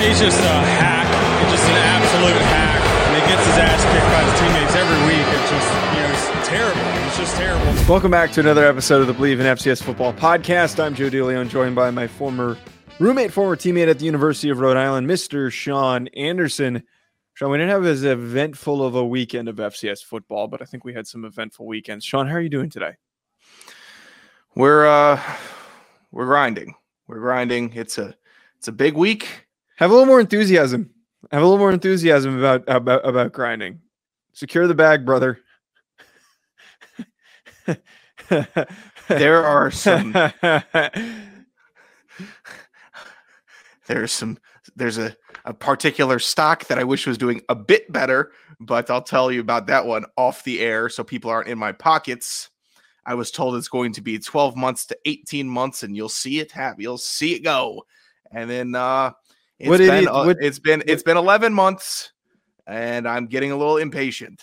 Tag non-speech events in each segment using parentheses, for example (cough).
He's just a hack. He's just an absolute hack. And he gets his ass kicked by his teammates every week. It's just, you know, it's terrible. It's just terrible. Welcome back to another episode of the Bleav in FCS Football podcast. I'm Joe DeLeon, joined by my former roommate, former teammate at the University of Rhode Island, Mr. Sean Anderson. Sean, we didn't have as eventful of a weekend of FCS football, but I think we had some eventful weekends. Sean, how are you doing today? We're uh we're grinding. We're grinding. It's a it's a big week. Have a little more enthusiasm. Have a little more enthusiasm about about about grinding. Secure the bag, brother. there are some (laughs) there's some there's a, a particular stock that I wish was doing a bit better, but I'll tell you about that one off the air so people aren't in my pockets. I was told it's going to be 12 months to 18 months, and you'll see it happen. You'll see it go. And then uh it's What been idiot- uh, what- it's been it's been 11 months, and I'm getting a little impatient.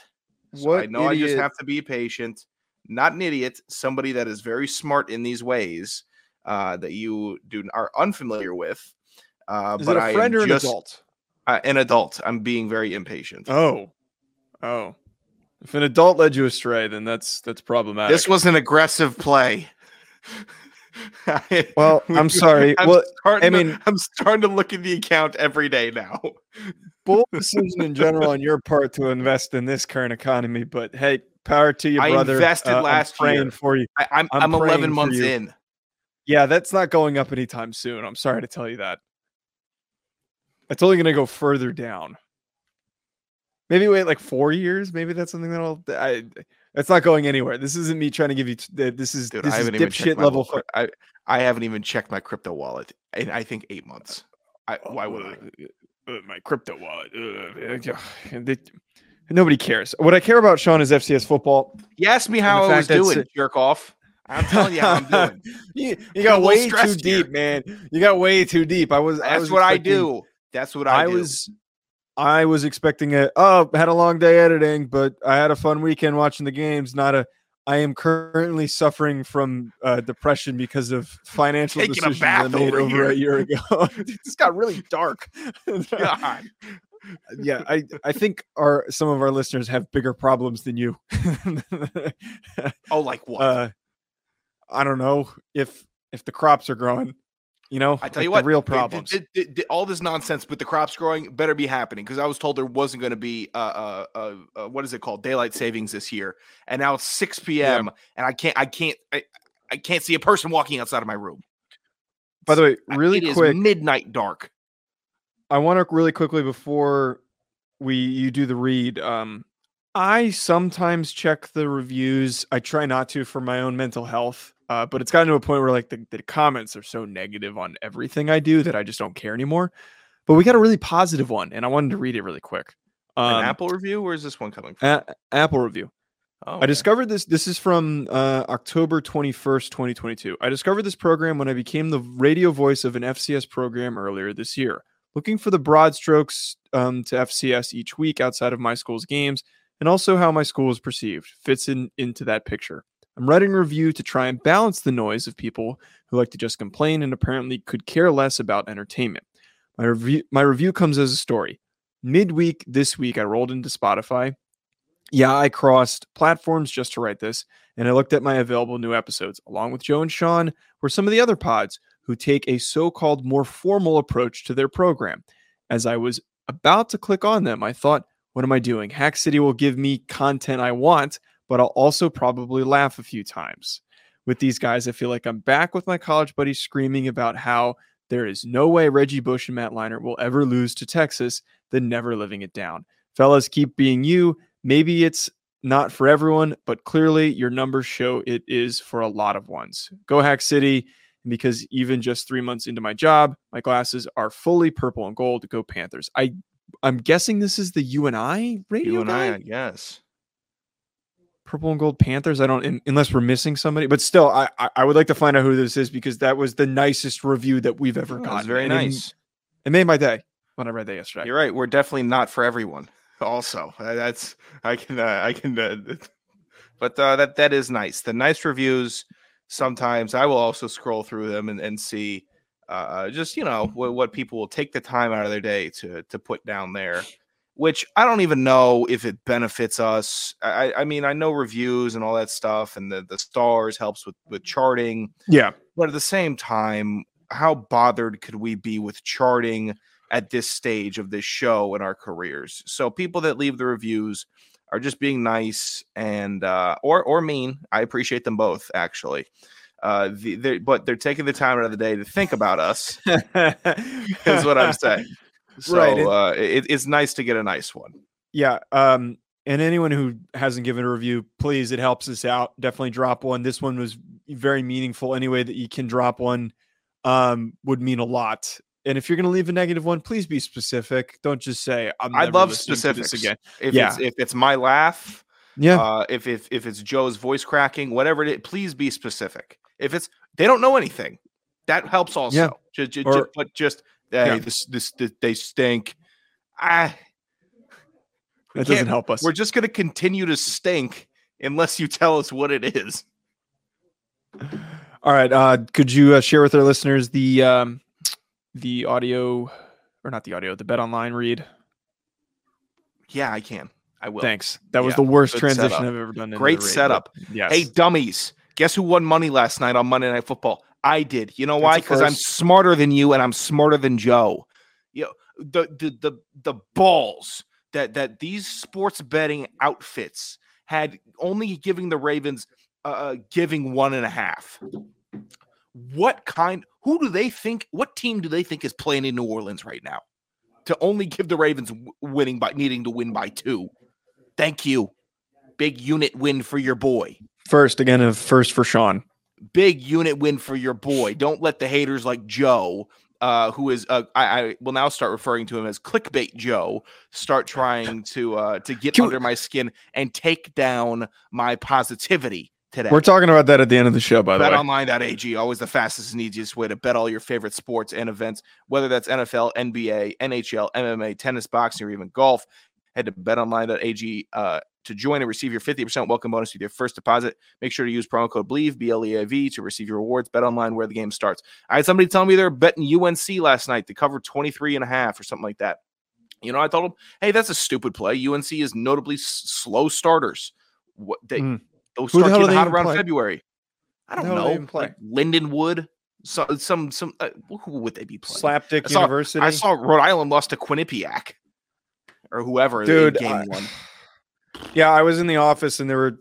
So I What know I just have to be patient, not an idiot, somebody that is very smart in these ways uh, that you do are unfamiliar with. Uh, Is but it a I friend am or an just adult? uh, an adult. I'm being very impatient. Oh, oh. If an adult led you astray, then that's that's problematic. this was an aggressive play. (laughs) (laughs) Well, I'm sorry. I'm Well, starting I to- mean- I'm starting to look at the account every day now. (laughs) bold decision in general on your part to invest in this current economy. But hey, power to you, I brother. invested Uh, I'm last praying year. for you. I, I'm I'm I'm, 11 months in. Yeah, that's not going up anytime soon. I'm sorry to tell you that. It's only going to go further down. Maybe wait like four years. Maybe that's something that'll. I. It's not going anywhere. This isn't me trying to give you. t- This is Dude, this I is haven't even dipshit level. level. I I haven't even checked my crypto wallet in I think eight months. I, why would I? I? Uh, my crypto wallet. Uh, uh, they- (sighs) nobody cares. What I care about, Sean, is FCS football. You asked me how I was doing, s- jerk off. I'm telling you how I'm doing. (laughs) you, you Got a got little way too stressed here. deep, man. You got way too deep. I was. I That's was what I do. That's what I, I do. was. I was expecting a. Oh, had a long day editing, but I had a fun weekend watching the games. Not a. I am currently suffering from uh, depression because of financial Taking a decisions I made over over a year ago. (laughs) this got really dark. (laughs) God. yeah, I I think our some of our listeners have bigger problems than you. Oh, like (laughs) what? uh, I don't know if if the crops are growing. You know, I tell like you the what, real problems. th- th- th- all this nonsense with the crops growing better be happening because I was told there wasn't going to be uh, uh, uh, uh, what is it called daylight savings this year, and now it's six p.m. and I can't, I can't, I, I can't see a person walking outside of my room. By the way, really it is quick, midnight dark. I want to really quickly before we you do the read. Um, I sometimes check the reviews. I try not to for my own mental health. Uh, but it's gotten to a point where like the, the comments are so negative on everything I do that I just don't care anymore. But we got a really positive one, and I wanted to read it really quick. Um, An Apple review? Where is this one coming from? A- Apple review. Oh, I discovered this. This is from uh, October 21st, 2022. I discovered this program when I became the radio voice of an FCS program earlier this year. Looking for the broad strokes um, to FCS each week outside of my school's games, and also how my school is perceived fits in into that picture. I'm writing a review to try and balance the noise of people who like to just complain and apparently could care less about entertainment. My review, my review comes as a story. Midweek this week, I rolled into Spotify yeah, I crossed platforms just to write this, and I looked at my available new episodes. Along with Joe and Sean were some of the other pods who take a so called more formal approach to their program. As I was about to click on them, I thought, what am I doing? Hack City will give me content I want, but I'll also probably laugh a few times. With these guys, I feel like I'm back with my college buddies screaming about how there is no way Reggie Bush and Matt Leinart will ever lose to Texas, then never living it down. Fellas, keep being you. Maybe it's not for everyone, but clearly your numbers show it is for a lot of ones. Go Hack City. Because even just three months into my job, my glasses are fully purple and gold. Go Panthers! I, I'm guessing this is the UNI radio You and guy. I, I guess. Purple and gold Panthers. I don't, un- unless we're missing somebody, but still, I, I I would like to find out who this is because that was the nicest review that we've ever Oh, gotten. Very and nice. It, made my day when I read that yesterday. You're right. We're definitely not for everyone. Also, that's I can uh, I can, uh, but uh, that that is nice. The nice reviews. Sometimes I will also scroll through them and, and see uh, just you know what, what people will take the time out of their day to to put down there which i don't even know if it benefits us. I i mean i know reviews and all that stuff and the the stars helps with with charting Yeah. but at the same time how bothered could we be with charting at this stage of this show in our careers? So people that leave the reviews are just being nice and uh or or mean. I appreciate them both actually. Uh the, they're, but they're taking the time out of the day to think about us is what i'm (laughs) saying so Right, it- uh it, it's nice to get a nice one Yeah. Um, and anyone who hasn't given a review, please, it helps us out. Definitely drop one. This one was very meaningful. Any way that you can drop one um, would mean a lot. And if you're going to leave a negative one, please be specific. Don't just say, I'm I love specifics. again. if Yeah. it's if it's my laugh Yeah. uh if if if it's joe's voice cracking whatever it is please be specific if it's they don't know anything that helps also Ju- ju- ju- Or- but just hey Yeah. this, this this they stink ah that doesn't help us. we're just going to continue to stink unless you tell us what it is All right. Uh, could you uh, share with our listeners the um, the audio, or not the audio, the Bet Online read? yeah i can i will Thanks. That was Yeah, the worst transition setup. I've ever done. Great setup. Yes. Hey, dummies. Guess who won money last night on Monday Night Football? I did. You know why? Because I'm smarter than you and I'm smarter than Joe. You know, the the the the balls that that these sports betting outfits had only giving the Ravens uh giving one and a half. What kind who do they think what team do they think is playing in New Orleans right now? To only give the Ravens winning by needing to win by two. Thank you. Big unit win for your boy. first again, a first for Sean. Big unit win for your boy. Don't let the haters like Joe, uh, who is uh, I, I will now start referring to him as clickbait Joe, start trying (laughs) to uh, to get Can we- under my skin and take down my positivity today. We're talking about that at the end of the show, by the way. BetOnline.ag, always the fastest and easiest way to bet all your favorite sports and events, whether that's NFL, NBA, NHL, MMA, tennis, boxing, or even golf. Head to betonline.ag uh, to join and receive your 50% welcome bonus with your first deposit. Make sure to use promo code BLEAV, B L E A V, to receive your rewards. Bet online where the game starts. I had somebody tell me they're betting UNC last night to cover 23 and a half or something like that. You know, I told them, hey, that's a stupid play. UNC is notably s- slow starters. What they Mm. those Who the start do getting they hot around play? February. I don't the hell do they know, like Lindenwood. So some some uh, who would they be playing? Slapdick I saw- University. I saw Rhode Island lost to Quinnipiac or whoever in Dude, game I- one. Yeah, I was in the office and there were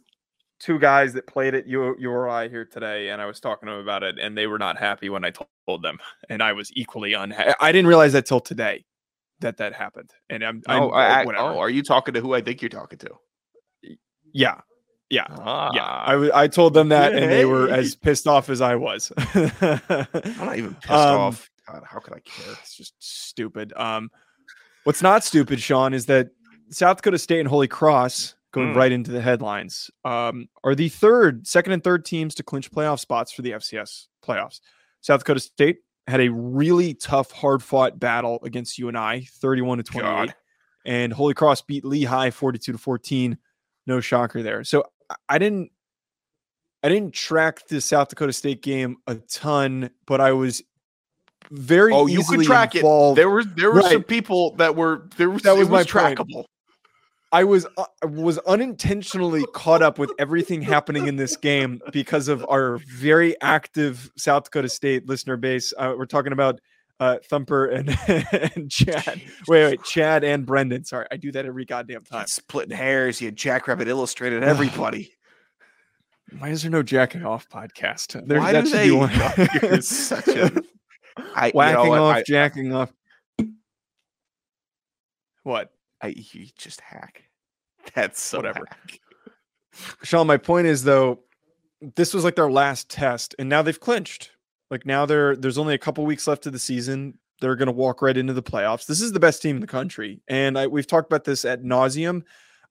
two guys that played at U- URI here today, and I was talking to them about it, and they were not happy when I told them, and I was equally unhappy. I didn't realize that till today that that happened, and I'm, I'm Oh, I, whatever. oh, are you talking to who I think you're talking to? yeah, yeah, yeah. Ah, I w- I told them that, and they were as pissed off as I was. I'm not even (laughs) pissed Um, off. God, how could I care? it's just stupid. Um, what's not stupid, Sean, is that South Dakota State and Holy Cross going Mm. right into the headlines um, are the third, second, and third teams to clinch playoff spots for the FCS playoffs. South Dakota State had a really tough, hard fought battle against UNI, 31 to 28, God. and Holy Cross beat Lehigh 42 to 14. No shocker there. So I- didn't. I didn't track the South Dakota State game a ton, but I was very Oh, you could track involved. it. There were there were some people that were there was That it was my trackable. point. I was uh, was unintentionally caught up with everything happening in this game because of our very active South Dakota State listener base. Uh, we're talking about uh, Thumper and, (laughs) and Chad. Wait, wait, Chad and Brendan. Sorry, I do that every goddamn time. Splitting hairs, you had Jackrabbit Illustrated (sighs) everybody. Why is there no jacking off podcast? There, Why that do they? be one. (laughs) You're such a (laughs) I, you know whacking off, I, jacking off. What? I, you just hack. (laughs) That's so Whatever. hack. Sean, my point is though, this was like their last test, and now they've clinched. Like now they're there's only a couple weeks left of the season. They're gonna walk right into the playoffs. This is the best team in the country, and I, we've talked about this at nauseum.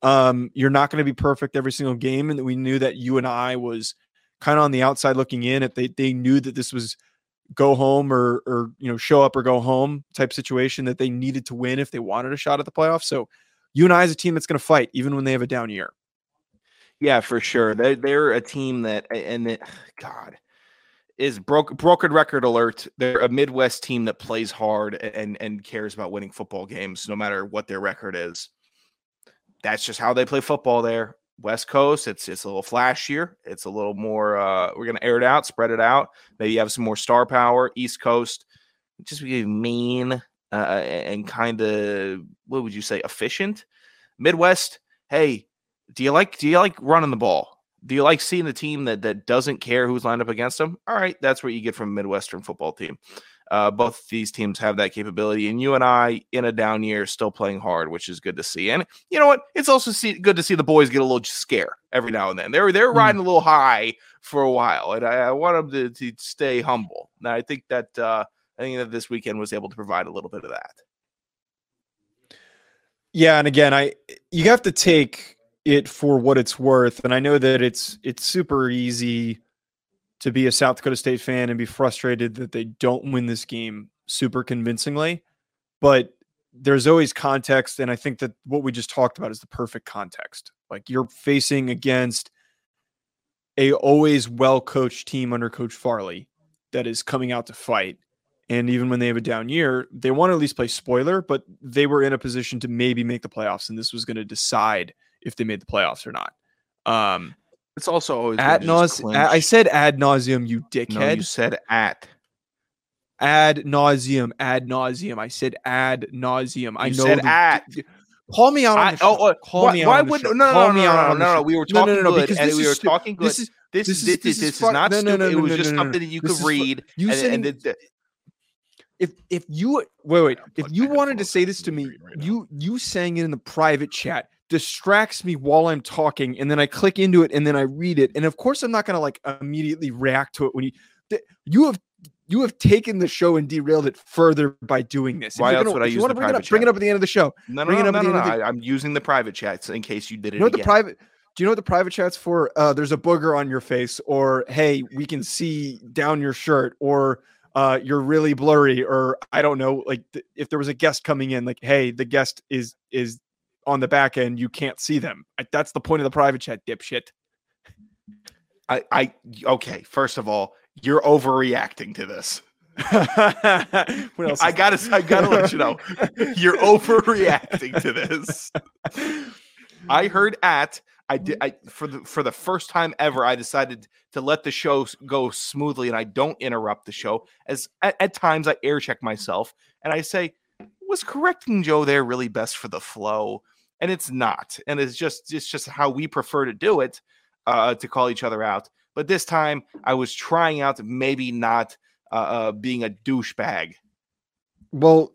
Um, you're not going to be perfect every single game, and we knew that UNI was kind of on the outside looking in. If they they knew that this was go home or or you know show up or go home type situation that they needed to win if they wanted a shot at the playoffs. So UNI is a team that's going to fight even when they have a down year. Yeah, for sure. They they're a team that and it, (sighs) God, is broke broken record alert. They're a Midwest team that plays hard and and cares about winning football games, no matter what their record is. That's just how they play football there. West Coast, it's it's a little flashier. It's a little more. Uh, we're gonna air it out, spread it out. Maybe you have some more star power. East Coast, just be mean uh, and kind of what would you say, efficient. Midwest, hey, do you like do you like running the ball? Do you like seeing the team that that doesn't care who's lined up against them? All right, that's what you get from a Midwestern football team. Uh, both these teams have that capability, and UNI in a down year still playing hard, which is good to see. And you know what? It's also see, good to see the boys get a little scare every now and then. They're they're mm. riding a little high for a while, and I, I want them to, to stay humble. And I think that uh, I think that this weekend was able to provide a little bit of that. Yeah, and again, I you have to take it for what it's worth, and I know that it's it's super easy to be a South Dakota State fan and be frustrated that they don't win this game super convincingly, but there's always context, and I think that what we just talked about is the perfect context. Like you're facing against a always well coached team under Coach Farley that is coming out to fight and even when they have a down year, they want to at least play spoiler, but they were in a position to maybe make the playoffs, and this was going to decide if they made the playoffs or not. Um, it's also always at nauseum. I said ad nauseum, you dickhead. No, you said at ad nauseum, ad nauseum. I said ad nauseum. I you know said the, at. Call me out. On the oh, oh, call why, me out. Why would no no no no, no, no, no, We were talking no, no, no, good, and we were talking good. This is this, this is this, this, this is, not no, stupid. No, no, it was just something that you could read. You and, and, if if you wait wait if you wanted to say this to me you you saying it in the private chat distracts me while i'm talking and then i click into it and then i read it and of course i'm not going to like immediately react to it when you you have you have taken the show and derailed it further by doing this. Why else gonna, would I use the bring it up, Bring it up at the end of the show. No, no, bring no, it up no, no, no. The... I'm using the private chats in case you did it. You know the private? Do you know what the private chat's for? Uh, there's a booger on your face, or hey, we can see down your shirt, or uh, you're really blurry, or I don't know, like th- if there was a guest coming in, like, hey, the guest is is on the back end, you can't see them. That's the point of the private chat, dipshit. I, I, okay. First of all, you're overreacting to this. (laughs) what else? I gotta, I gotta let you know, (laughs) you're overreacting to this. I heard at I did I for the for the first time ever I decided to let the show go smoothly and I don't interrupt the show as at, at times I air check myself and I say was correcting Joe there really best for the flow and it's not and it's just it's just how we prefer to do it uh to call each other out but this time I was trying out maybe not uh, uh being a douchebag well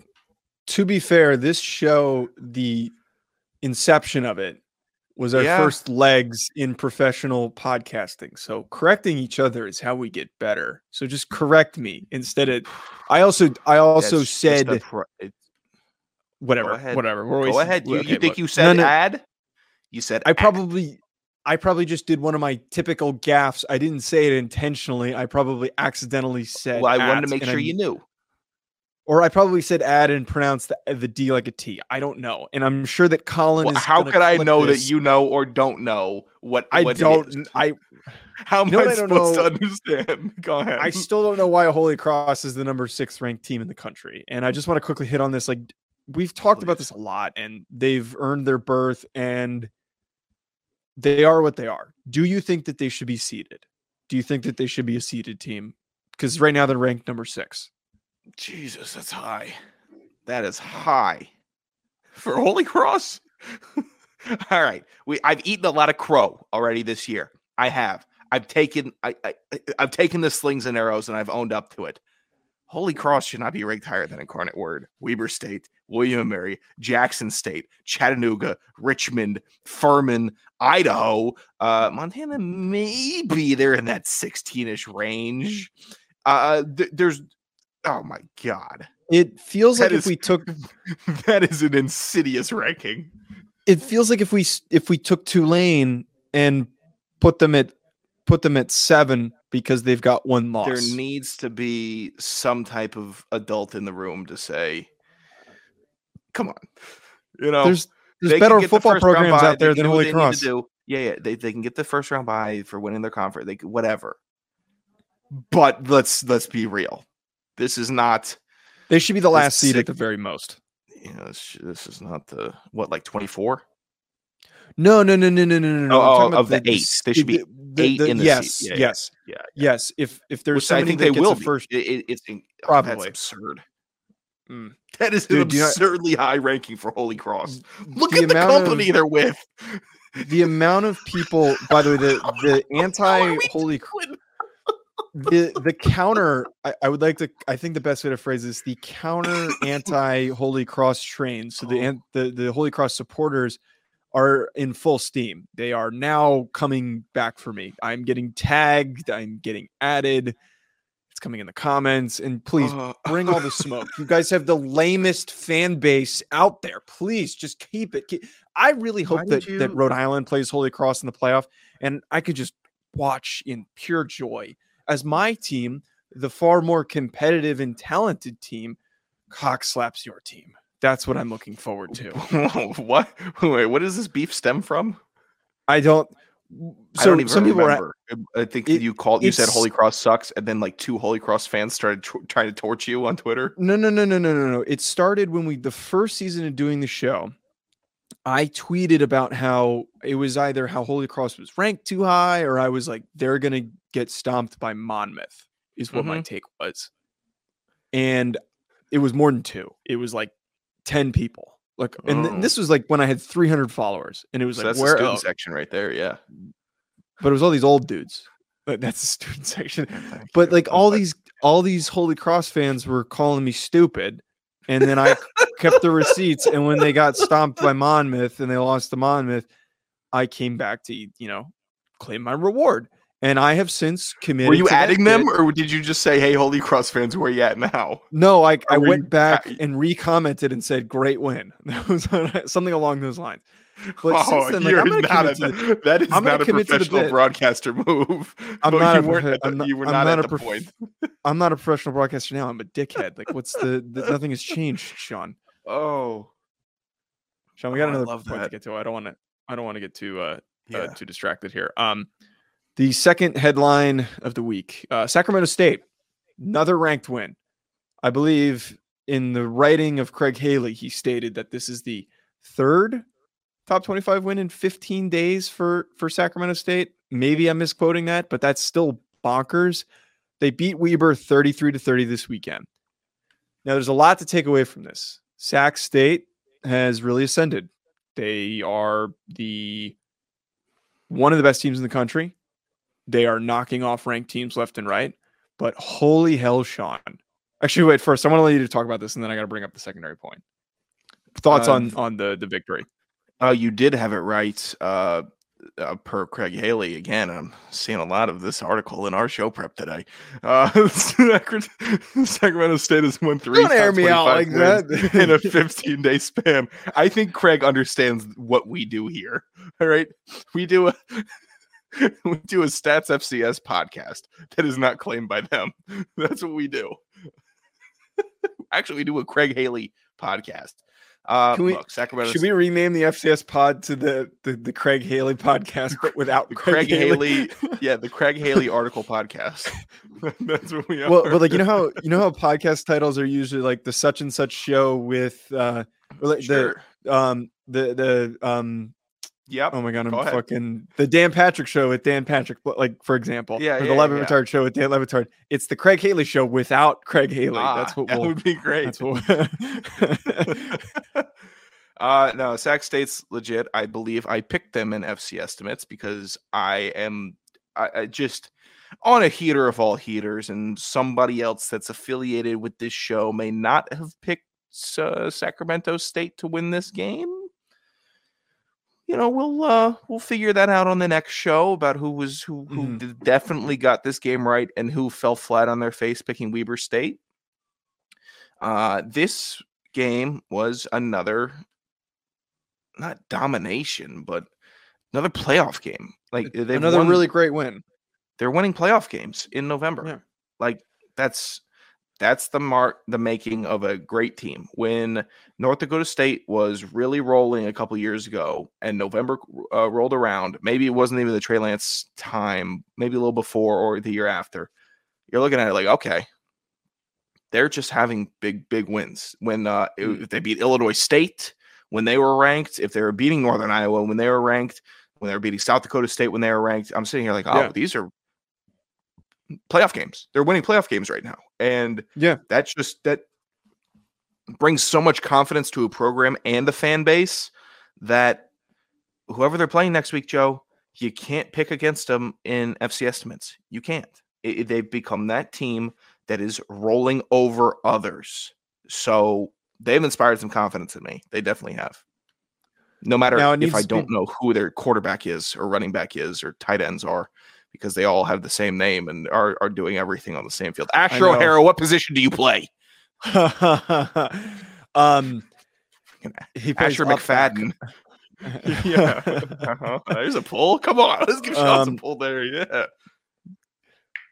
to be fair this show the inception of it was our yeah. first legs in professional podcasting. So correcting each other is how we get better. So just correct me instead of I also I also That's said pro- whatever whatever. We're always, Go ahead. You, okay, you think look, you said no, no, ad? You said I ad. probably I probably just did one of my typical gaffes. I didn't say it intentionally. I probably accidentally said. Well, I wanted to make sure I, you knew or I probably said add and pronounced the, the D like a T. I don't know, and I'm sure that Colin well, is. How could I know this. that you know or don't know what? I what don't. I. (laughs) How am you know I, I supposed know, to understand? (laughs) Go ahead. I still don't know why Holy Cross is the number six ranked team in the country, and I just want to quickly hit on this. Like we've talked about this a lot, and they've earned their berth, and they are what they are. Do you think that they should be seeded? Do you think that they should be a seeded team? Because right now they're ranked number six. Jesus, that's high. That is high for Holy Cross. (laughs) All right, we I've eaten a lot of crow already this year. I have. I've taken I, I I've taken the slings and arrows and I've owned up to it. Holy Cross should not be ranked higher than Incarnate Word, Weber State, William and Mary, Jackson State, Chattanooga, Richmond, Furman, Idaho, uh, Montana. Maybe they're in that 16ish range. Uh, th- there's Oh my god. It feels that like is, if we took (laughs) that is an insidious ranking. It feels like if we if we took Tulane and put them at put them at 7 because they've got one loss. There needs to be some type of adult in the room to say come on. You know, there's there's better football the programs out there than Holy Cross. Yeah, yeah, they, they can get the first round bye for winning their conference. They whatever. but let's let's be real. This is not. They should be the last seed at the very most. You know, this, this is not the what like twenty four. No, no, no, no, no, no, no. no. Oh, oh, of the eight. s- They should be the- eight the- in the yes, seat. Yeah, yeah, yes, Yeah, yes. If if there's which I think they will first, It, it, it's in- oh, Probably. that's absurd. Mm. That is Dude, an do you know- absurdly high ranking for Holy Cross. Look the at the amount of- company they're with. the amount of people. By the way, the the (laughs) anti holy the the counter I, I would like to i think the best way to phrase this the counter (laughs) anti holy cross train so the, Oh. the the holy cross supporters are in full steam. They are now coming back for me. I'm getting tagged i'm getting added. It's coming in the comments and please Uh, bring all the smoke. You (laughs) guys have the lamest fan base out there. Please just keep it keep- i really Why hope that, did that rhode island plays holy cross in the playoff and i could just watch in pure joy. As my team, the far more competitive and talented team, cock slaps your team. That's what I'm looking forward to. (laughs) what? Wait, what does this beef stem from? I don't. I don't even some people are. remember. I think it- you called. You said Holy Cross sucks, and then like two Holy Cross fans started tr- trying to torch you on Twitter. No, no, no, no, no, no, no. It started when we the first season of doing the show. I tweeted about how it was either how Holy Cross was ranked too high, or I was like, they're gonna get stomped by Monmouth, is what my mm-hmm. take was. And it was more than two. It was like 10 people. Like, and th- Oh. this was like when I had 300 followers, and it was So like, that's the student else? section right there. Yeah. But it was all these old dudes. But that's the student (laughs) section. Thank But you. like all these all these Holy Cross fans were calling me stupid. And then I kept the receipts. And when they got stomped by Monmouth and they lost to Monmouth, I came back to, you know, claim my reward. And I have since committed. Were you adding them, bit. or did you just say, "Hey, Holy Cross fans, where are you at now"? No, I, I went back a- and re-commented and said, "Great win." (laughs) That was something along those lines. But oh, since then, like, you're I'm not a, to the- that is not a commit to the professional broadcaster (laughs) move. I'm not a weren't profe- at the- I'm not- you were not, not at a prof- point. (laughs) I'm not a professional broadcaster now. I'm a dickhead. Like, what's the, the nothing has changed, Sean. Oh, Sean, we got Oh, another love point to get to. I don't want to. I don't want to get too uh, yeah. uh, too distracted here. Um, the second headline of the week: uh, Sacramento State, another ranked win. I believe in the writing of Craig Haley, he stated that this is the third top 25 win in 15 days for for Sacramento State. Maybe I'm misquoting that, but that's still bonkers. They beat Weber 33 to 30 this weekend. Now, there's a lot to take away from this. Sac State has really ascended. They are the one of the best teams in the country. They are knocking off ranked teams left and right. But holy hell, Sean. Actually, wait, first, I want to let you to talk about this, and then I got to bring up the secondary point. Thoughts Uh, on on the the victory? Oh, you did have it right. Uh, uh, per Craig Haley again. I'm seeing a lot of this article in our show prep today. Uh, (laughs) Sacramento State has won 3 Don't air me out like that. (laughs) in a 15 day span. I think Craig understands what we do here. All right, we do a (laughs) we do a Stats FCS podcast that is not claimed by them. (laughs) That's what we do. (laughs) Actually, we do a Craig Haley podcast. Uh, Can we- look, Sacramento Should we rename the FCS pod to the the, the Craig Haley podcast, but without the Craig, Craig Haley? Haley, yeah, the Craig Haley article podcast. That's what we are. well, but like you know how you know how podcast titles are usually like the such and such show with uh like sure. the um the the um Yep. oh my god I'm Go fucking the Dan Patrick show with Dan Patrick like for example Yeah, or yeah, the Levin yeah. Show with Dan Le Batard it's the Craig Haley show without Craig Haley that's Ah, what that we'll would be great. that's what (laughs) uh no, Sac State's legit. I believe I picked them in FC estimates because I am I, I just on a heater of all heaters, and somebody else that's affiliated with this show may not have picked uh, Sacramento State to win this game. You know, we'll uh we'll figure that out on the next show about who was who who Mhm. definitely got this game right and who fell flat on their face picking Weber State. Uh this game was another not domination, but another playoff game. Like they've another won- really great win they're winning playoff games in November. Yeah. Like that's that's the mark the making of a great team. When North Dakota State was really rolling a couple years ago and November uh, rolled around, maybe it wasn't even the Trey Lance time, maybe a little before or the year after. you're looking at it like, okay, they're just having big, big wins. When uh, Mm. if they beat Illinois State when they were ranked, if they were beating Northern Iowa when they were ranked, when they were beating South Dakota State when they were ranked, I'm sitting here like, oh, Yeah. these are playoff games. They're winning playoff games right now, and Yeah. that's just that brings so much confidence to a program and the fan base that whoever they're playing next week, Joe, you can't pick against them in FC estimates. You can't. I- I- they've become that team that is rolling over others. So they've inspired some confidence in me. They definitely have. No matter Now, if I to be- don't know who their quarterback is or running back is or tight ends are, because they all have the same name and are, are doing everything on the same field. Asher. O'Hara, what position do you play? (laughs) um, he plays Asher. McFadden. (laughs) yeah. (laughs) Uh-huh. There's a pull. Come on. Let's give shots Um, a pull there. Yeah.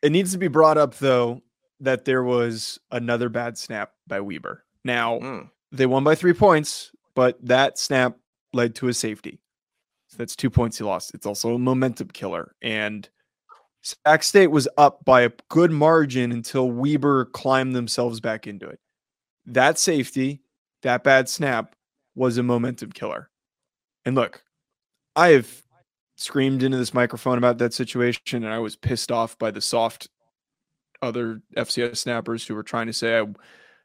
It needs to be brought up though that there was another bad snap by Weber. Now Mm. they won by three points, but that snap led to a safety. So that's two points he lost. It's also a momentum killer. And Sac State was up by a good margin until Weber climbed themselves back into it. That safety, that bad snap was a momentum killer. And look, I have screamed into this microphone about that situation, and I was pissed off by the soft other FCS snappers who were trying to say I,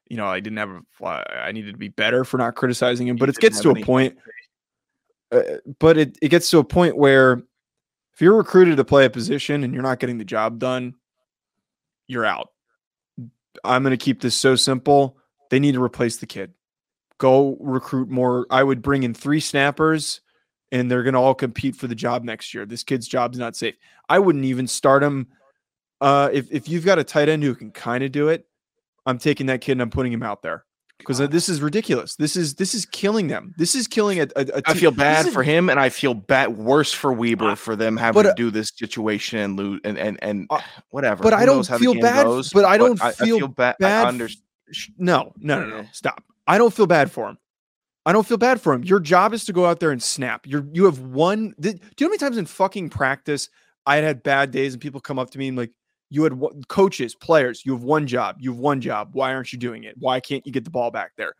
you know, I didn't have a, I needed to be better for not criticizing him. But it gets to a point. Uh, but it, it gets to a point where if you're recruited to play a position and you're not getting the job done, you're out. I'm going to keep this so simple. They need to replace the kid. Go recruit more. I would bring in three snappers and they're going to all compete for the job next year. This kid's job's not safe. I wouldn't even start him. Uh, if, if you've got a tight end who can kind of do it, I'm taking that kid and I'm putting him out there because this is ridiculous. This is this is killing them. This is killing a. a, a I feel bad for him, and I feel bad worse for Weber for them having but, uh, to do this situation and lose and and and Uh, whatever. but I don't knows how the feel bad- goes, but I don't feel bad. bad I f- under, No, no, no, no. Stop. I don't feel bad for him. I don't feel bad for him. Your job is to go out there and snap. You're you have one. th- do you know how many times in fucking practice I had had bad days and people come up to me and like, you had one, coaches, players. You have one job. You have one job. Why aren't you doing it? Why can't you get the ball back there?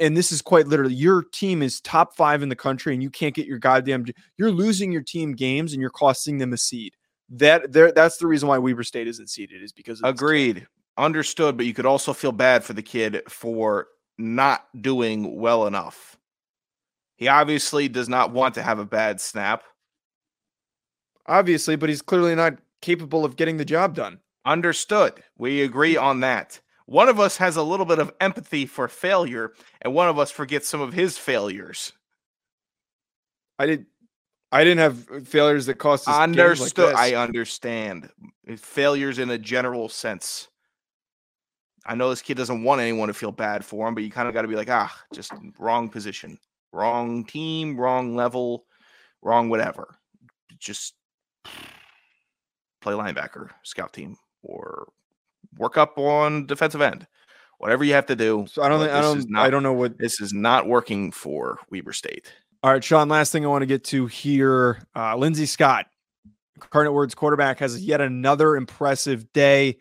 And this is quite literally your team is top five in the country and you can't get your goddamn. You're losing your team games and you're costing them a seed. That there. That's the reason why Weber State isn't seeded is because of this agreed, understood. But you could also feel bad for the kid for not doing well enough. He obviously does not want to have a bad snap. obviously, but he's clearly not capable of getting the job done. Understood. We agree on that. One of us has a little bit of empathy for failure, and one of us forgets some of his failures. I did. I didn't have failures that cost us games like Understood. I understand failures in a general sense. I know this kid doesn't want anyone to feel bad for him, but you kind of got to be like, ah, just wrong position, wrong team, wrong level, wrong whatever. Just play linebacker, scout team, or work up on defensive end. Whatever you have to do. So I don't. think I don't. not- I don't know what. This is not working for Weber State. All right, Sean. Last thing I want to get to here. Uh, Lindsey Scott, Cardinal Words quarterback, has yet another impressive day.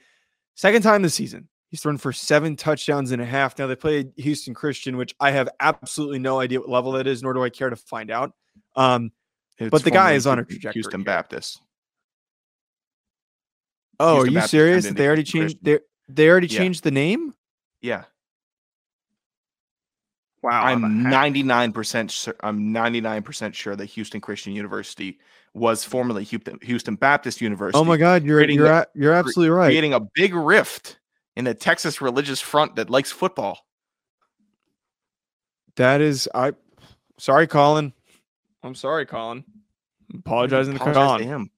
Second time this season. He's thrown for seven touchdowns and a half. Now they played Houston Christian, which I have absolutely no idea what level that is, nor do I care to find out. Um, But the guy is on a Houston- trajectory Houston. Baptist. Oh, Houston are you Baptist serious? turned They already Houston changed. They they already Yeah. changed the name. Yeah. Wow, I'm 99% sure, I'm 99% sure that Houston Christian University was formerly Houston, Houston Baptist University. Oh my God, you're creating you're a- a- you're absolutely right. Creating a big rift in the Texas religious front that likes football. That is, I. Sorry, Colin. I'm sorry, Colin. Apologizing to Apologize to Colin him.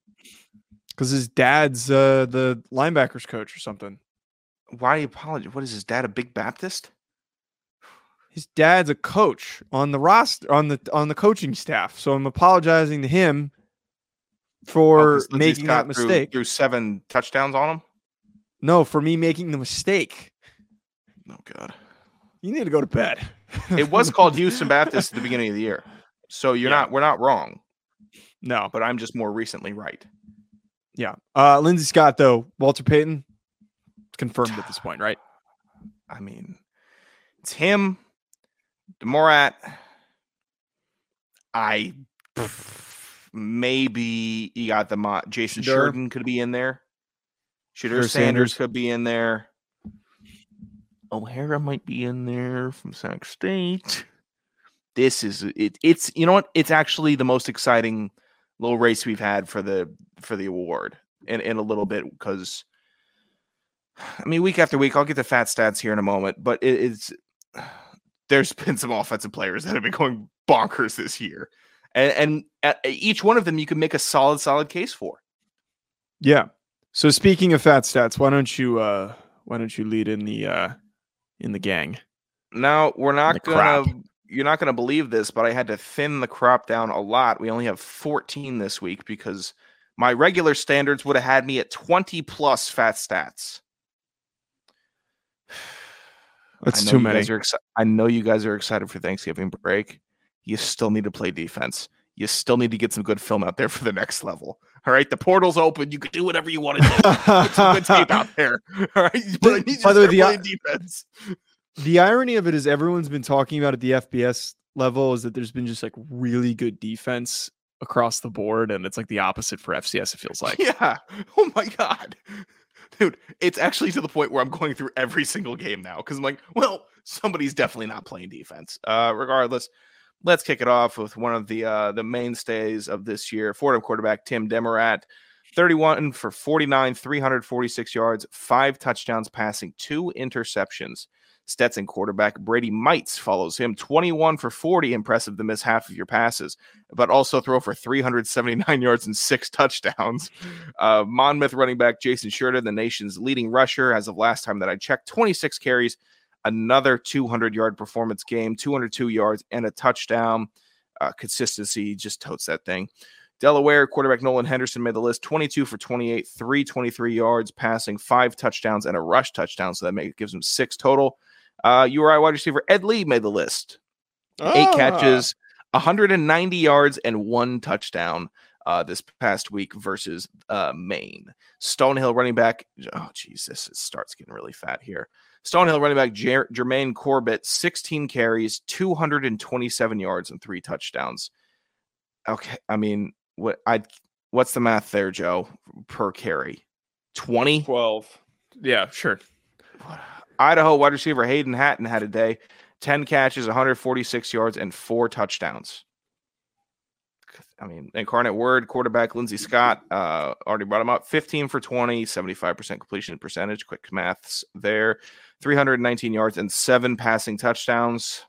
Because his dad's uh, the linebackers coach or something. Why do you apologize? What is his dad a big Baptist? His dad's a coach on the roster on the on the coaching staff. So I'm apologizing to him Oh, for Lindsey making that threw- mistake. Threw seven touchdowns on him. No, for me making the mistake. Oh God. You need to go to bed. It was called Houston (laughs) Baptist at the beginning of the year. So you're Yeah. not we're not wrong, no, but I'm just more recently right. Yeah. Uh, Lindsey Scott though, Walter Payton, confirmed at this (sighs) point, right? I mean, it's him, DeMorat. I (sighs) maybe you got the mo- Jaden Shedeur. Shirden could be in there. Shedeur Sanders. Sanders. could be in there. O'Hara might be in there from Sac State. This is it. It's you know what? It's actually the most exciting little race we've had for the for the award in in a little bit because I mean week after week I'll get the fat stats here in a moment, but it, it's (sighs) there's been some offensive players that have been going bonkers this year, and and at each one of them you can make a solid solid case for. Yeah. So speaking of fat stats, why don't you uh why don't you lead in the uh in the gang? Now we're not gonna. You're not gonna believe this, but I had to thin the crop down a lot. We only have 14 this week because my regular standards would have had me at 20 plus fat stats. (sighs) That's I know too you many. Guys are exci- I know you guys are excited for Thanksgiving break. You still need to play defense. You still need to get some good film out there for the next level. All right, the portal's open. You can do whatever you want to do. Put some good tape out (laughs) there. All right, (laughs) but I need you to the way, start the- playing defense. The irony of it is everyone's been talking about at the FBS level is that there's been just like really good defense across the board, and it's like the opposite for FCS. It feels like. yeah. Oh my god. Dude, it's actually to the point where I'm going through every single game now because I'm like, well, somebody's definitely not playing defense. Uh, regardless, let's kick it off with one of the uh, the mainstays of this year. Fordham quarterback Tim DeMorat, 31 for 49, 346 yards, five touchdowns passing, two interceptions. Stetson quarterback Brady Meitz follows him 21 for 40. Impressive to miss half of your passes, but also throw for 379 (laughs) yards and six touchdowns. Uh, Monmouth running back Jaden Shirden, the nation's leading rusher as of last time that I checked, 26 carries, another 200 yard performance game, 202 yards and a touchdown. Uh, consistency just totes that thing. Delaware quarterback Nolan Henderson made the list 22 for 28, 323 yards, passing five touchdowns and a rush touchdown. So that make, gives him six total. Uh, URI wide receiver Ed Lee made the list eight Ah. catches, 190 yards, and one touchdown uh, this past week versus uh, Maine. Stonehill running back. Oh, Jesus, it starts getting really fat here. Stonehill running back Jer- Jermaine Corbett, 16 carries, 227 yards, and three touchdowns. Okay, I mean, what I what's the math there, Joe? Per carry, 20. Twelve. Yeah, sure. Idaho wide receiver Hayden Hatten had a day 10 catches, 146 yards, and four touchdowns. I mean, Incarnate Word quarterback Lindsey Scott uh, already brought him up 15 for 20, 75% completion percentage. Quick maths there 319 yards and seven passing touchdowns.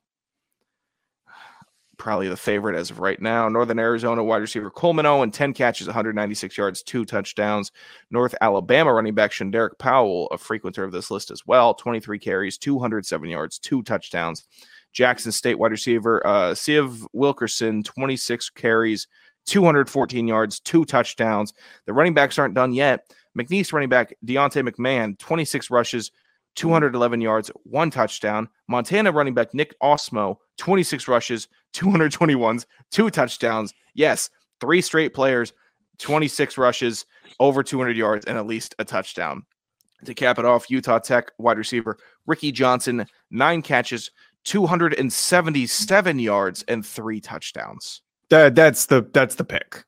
Probably the favorite as of right now. Northern Arizona wide receiver Coleman Owen, 10 catches, 196 yards, two touchdowns. North Alabama running back Shanderick Powell, a frequenter of this list as well, 23 carries, 207 yards, two touchdowns. Jackson State wide receiver uh, Siv Wilkerson, 26 carries, 214 yards, two touchdowns. The running backs aren't done yet. McNeese running back Deontay McMahon, 26 rushes, 211 yards, one touchdown. Montana running back Nick Ostmo, 26 rushes, 221s, two touchdowns. Yes, three straight players, 26 rushes, over 200 yards, and at least a touchdown. To cap it off, Utah Tech wide receiver Ricky Johnson, nine catches, 277 yards, and three touchdowns. That that's the that's the pick.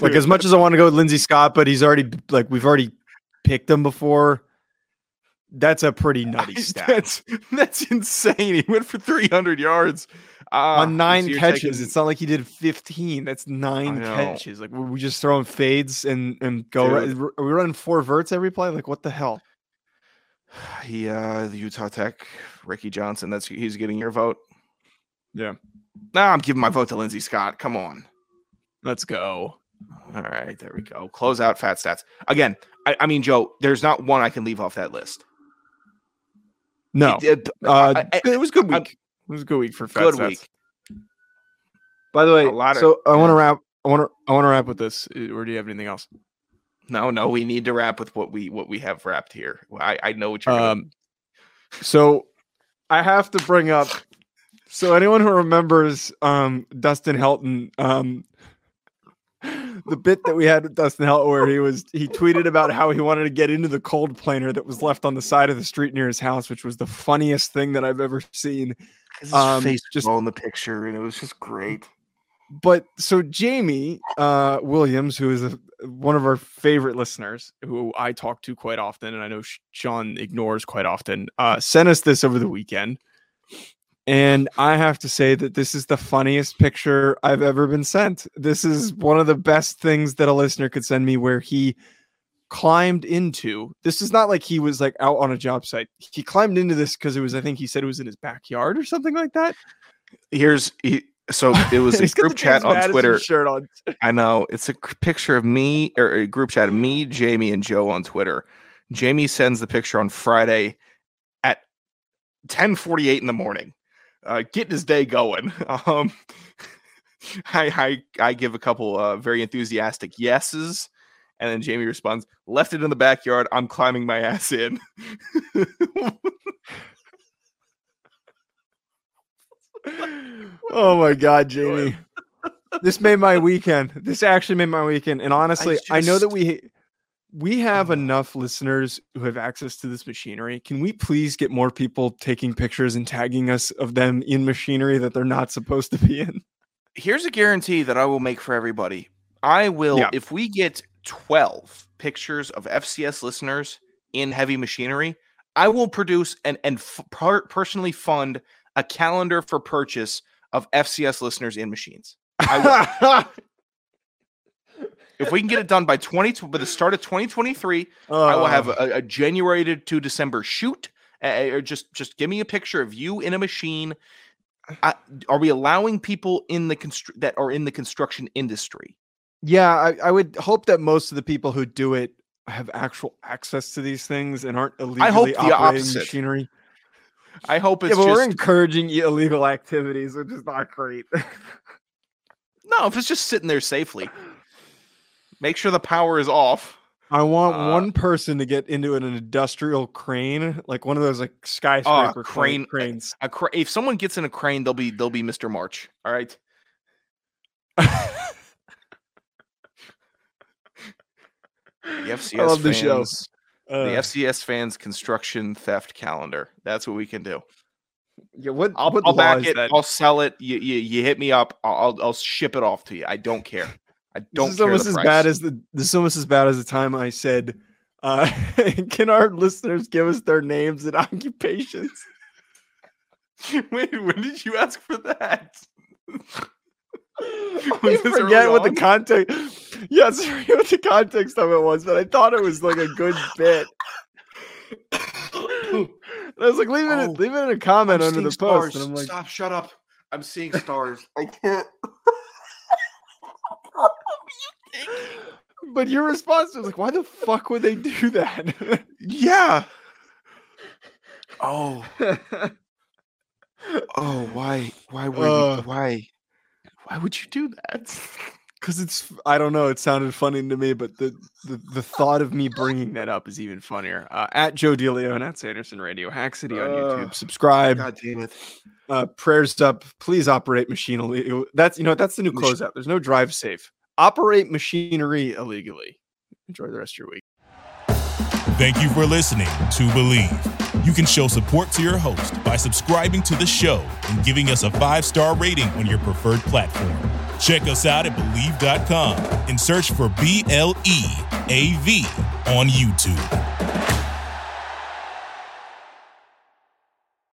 Like as much as I want to go with Lindsey Scott, but he's already like we've already picked him before. That's a pretty nutty (laughs) stat. that's that's insane. He went for 300 yards uh, On nine so catches, taking- it's not like he did 15. That's nine catches. Like we just throwing fades and and go? Right, are we running four verts every play? Like what the hell? (sighs) he uh the Utah Tech Ricky Johnson. That's he's getting your vote. Yeah. Nah, I'm giving my vote to Lindsey Scott. Come on. Let's go. All right, there we go. Close out fat stats again. I, I mean, Joe, there's not one I can leave off that list. No, It- it- uh, I- I- it was good week. It was a good week for fat good stats. week. By the way, A lot of- so I want to wrap. I want to. I want to wrap with this. Uh, Or do you have anything else? No, no, we need to wrap with what we what we have wrapped here. I, I know what you're gonna Um, so I have to bring up. So anyone who remembers um, Dustin Helton, um, the bit that we had with Dustin Hell where he was he tweeted about how he wanted to get into the cold planer that was left on the side of the street near his house, which was the funniest thing that I've ever seen. His Um, face just- all in the picture, and it was just great. But so Jamie uh, Williams, who is a, one of our favorite listeners, who I talk to quite often, and I know Sean ignores quite often, uh, sent us this over the weekend. And I have to say that this is the funniest picture I've ever been sent. This is one of the best things that a listener could send me where he climbed into. This is not like he was like out on a job site. He climbed into this because it was, I think he said it was in his backyard or something like that. Here's he, so (laughs) it was a group chat on Twitter. shirt on. (laughs) I know it's a picture of me or a group chat of me, Jamie, and Joe on Twitter. Jamie sends the picture on Friday at 10:48 in the morning, uh, getting his day going. (laughs) Um, I, I I give a couple uh, very enthusiastic yeses, and then Jamie responds, "Left it in the backyard. I'm climbing my ass in." oh my (laughs) god, Jamie. This made my weekend. This actually made my weekend. And honestly, I, know that just- we we have enough listeners who have access to this machinery. Can we please get more people taking pictures and tagging us of them in machinery that they're not supposed to be in? here's a guarantee that I will make for everybody. I will, Yeah. if we get 12 pictures of FCS listeners in heavy machinery, I will produce and, and f- per- personally fund a calendar for purchase of FCS listeners in machines. (laughs) (laughs) I if we can get it done by 20, by the start of 2023, I will have Uh, a, a January to, December shoot, uh, or just just give me a picture of you in a machine. I, are we allowing people in the constr- that are in the construction industry? yeah, I, I would hope that most of the people who do it have actual access to these things and aren't illegally hope the operating opposite. machinery. I hope it's yeah, but just we're encouraging illegal activities, which is not great. (laughs) no. If it's just sitting there safely, make sure the power is off. I want Uh, one person to get into an industrial crane, like one of those like skyscraper crane crane- cranes. A cra- if someone gets in a crane, they'll be they'll be Mr. March. All right. The FCS (laughs) I love the show. fans, the Uh, FCS fans construction theft calendar. That's what we can do. yeah, what, I'll, what I'll back it. that? I'll sell it. You, you, you hit me up. I'll, I'll I'll ship it off to you. I don't care. I don't this is almost as price. bad as the this is almost as bad as the time I said, uh, (laughs) "Can our listeners give us their names and (laughs) occupations?" (laughs) Wait, when did you ask for that? I forget what the context. Yes, forget what the context of it was, but I thought it was like a good bit. I was like, leave it, Oh, leave it in a comment I'm under the post, and. I'm like, Stop! Shut up! I'm seeing stars. I can't. But your response was like, why the fuck would they do that? Yeah. (laughs) Oh, oh, why, why were Uh. you, why, why would you do that? Because it's, I don't know, it sounded funny to me, but the, the the thought of me bringing that up is even funnier. Uh, at Joe Delio and at Sanderson Radio, Hack City on YouTube. Ugh. Subscribe. God damn it! Uh, prayers up. Please operate machine illegally. That's you know that's the new closeout. There's no drive safe. Operate machinery illegally. Enjoy the rest of your week. Thank you for listening to Bleav. You can show support to your host by subscribing to the show and giving us a five star rating on your preferred platform. Check us out at Bleav.com and search for B L E A V on YouTube.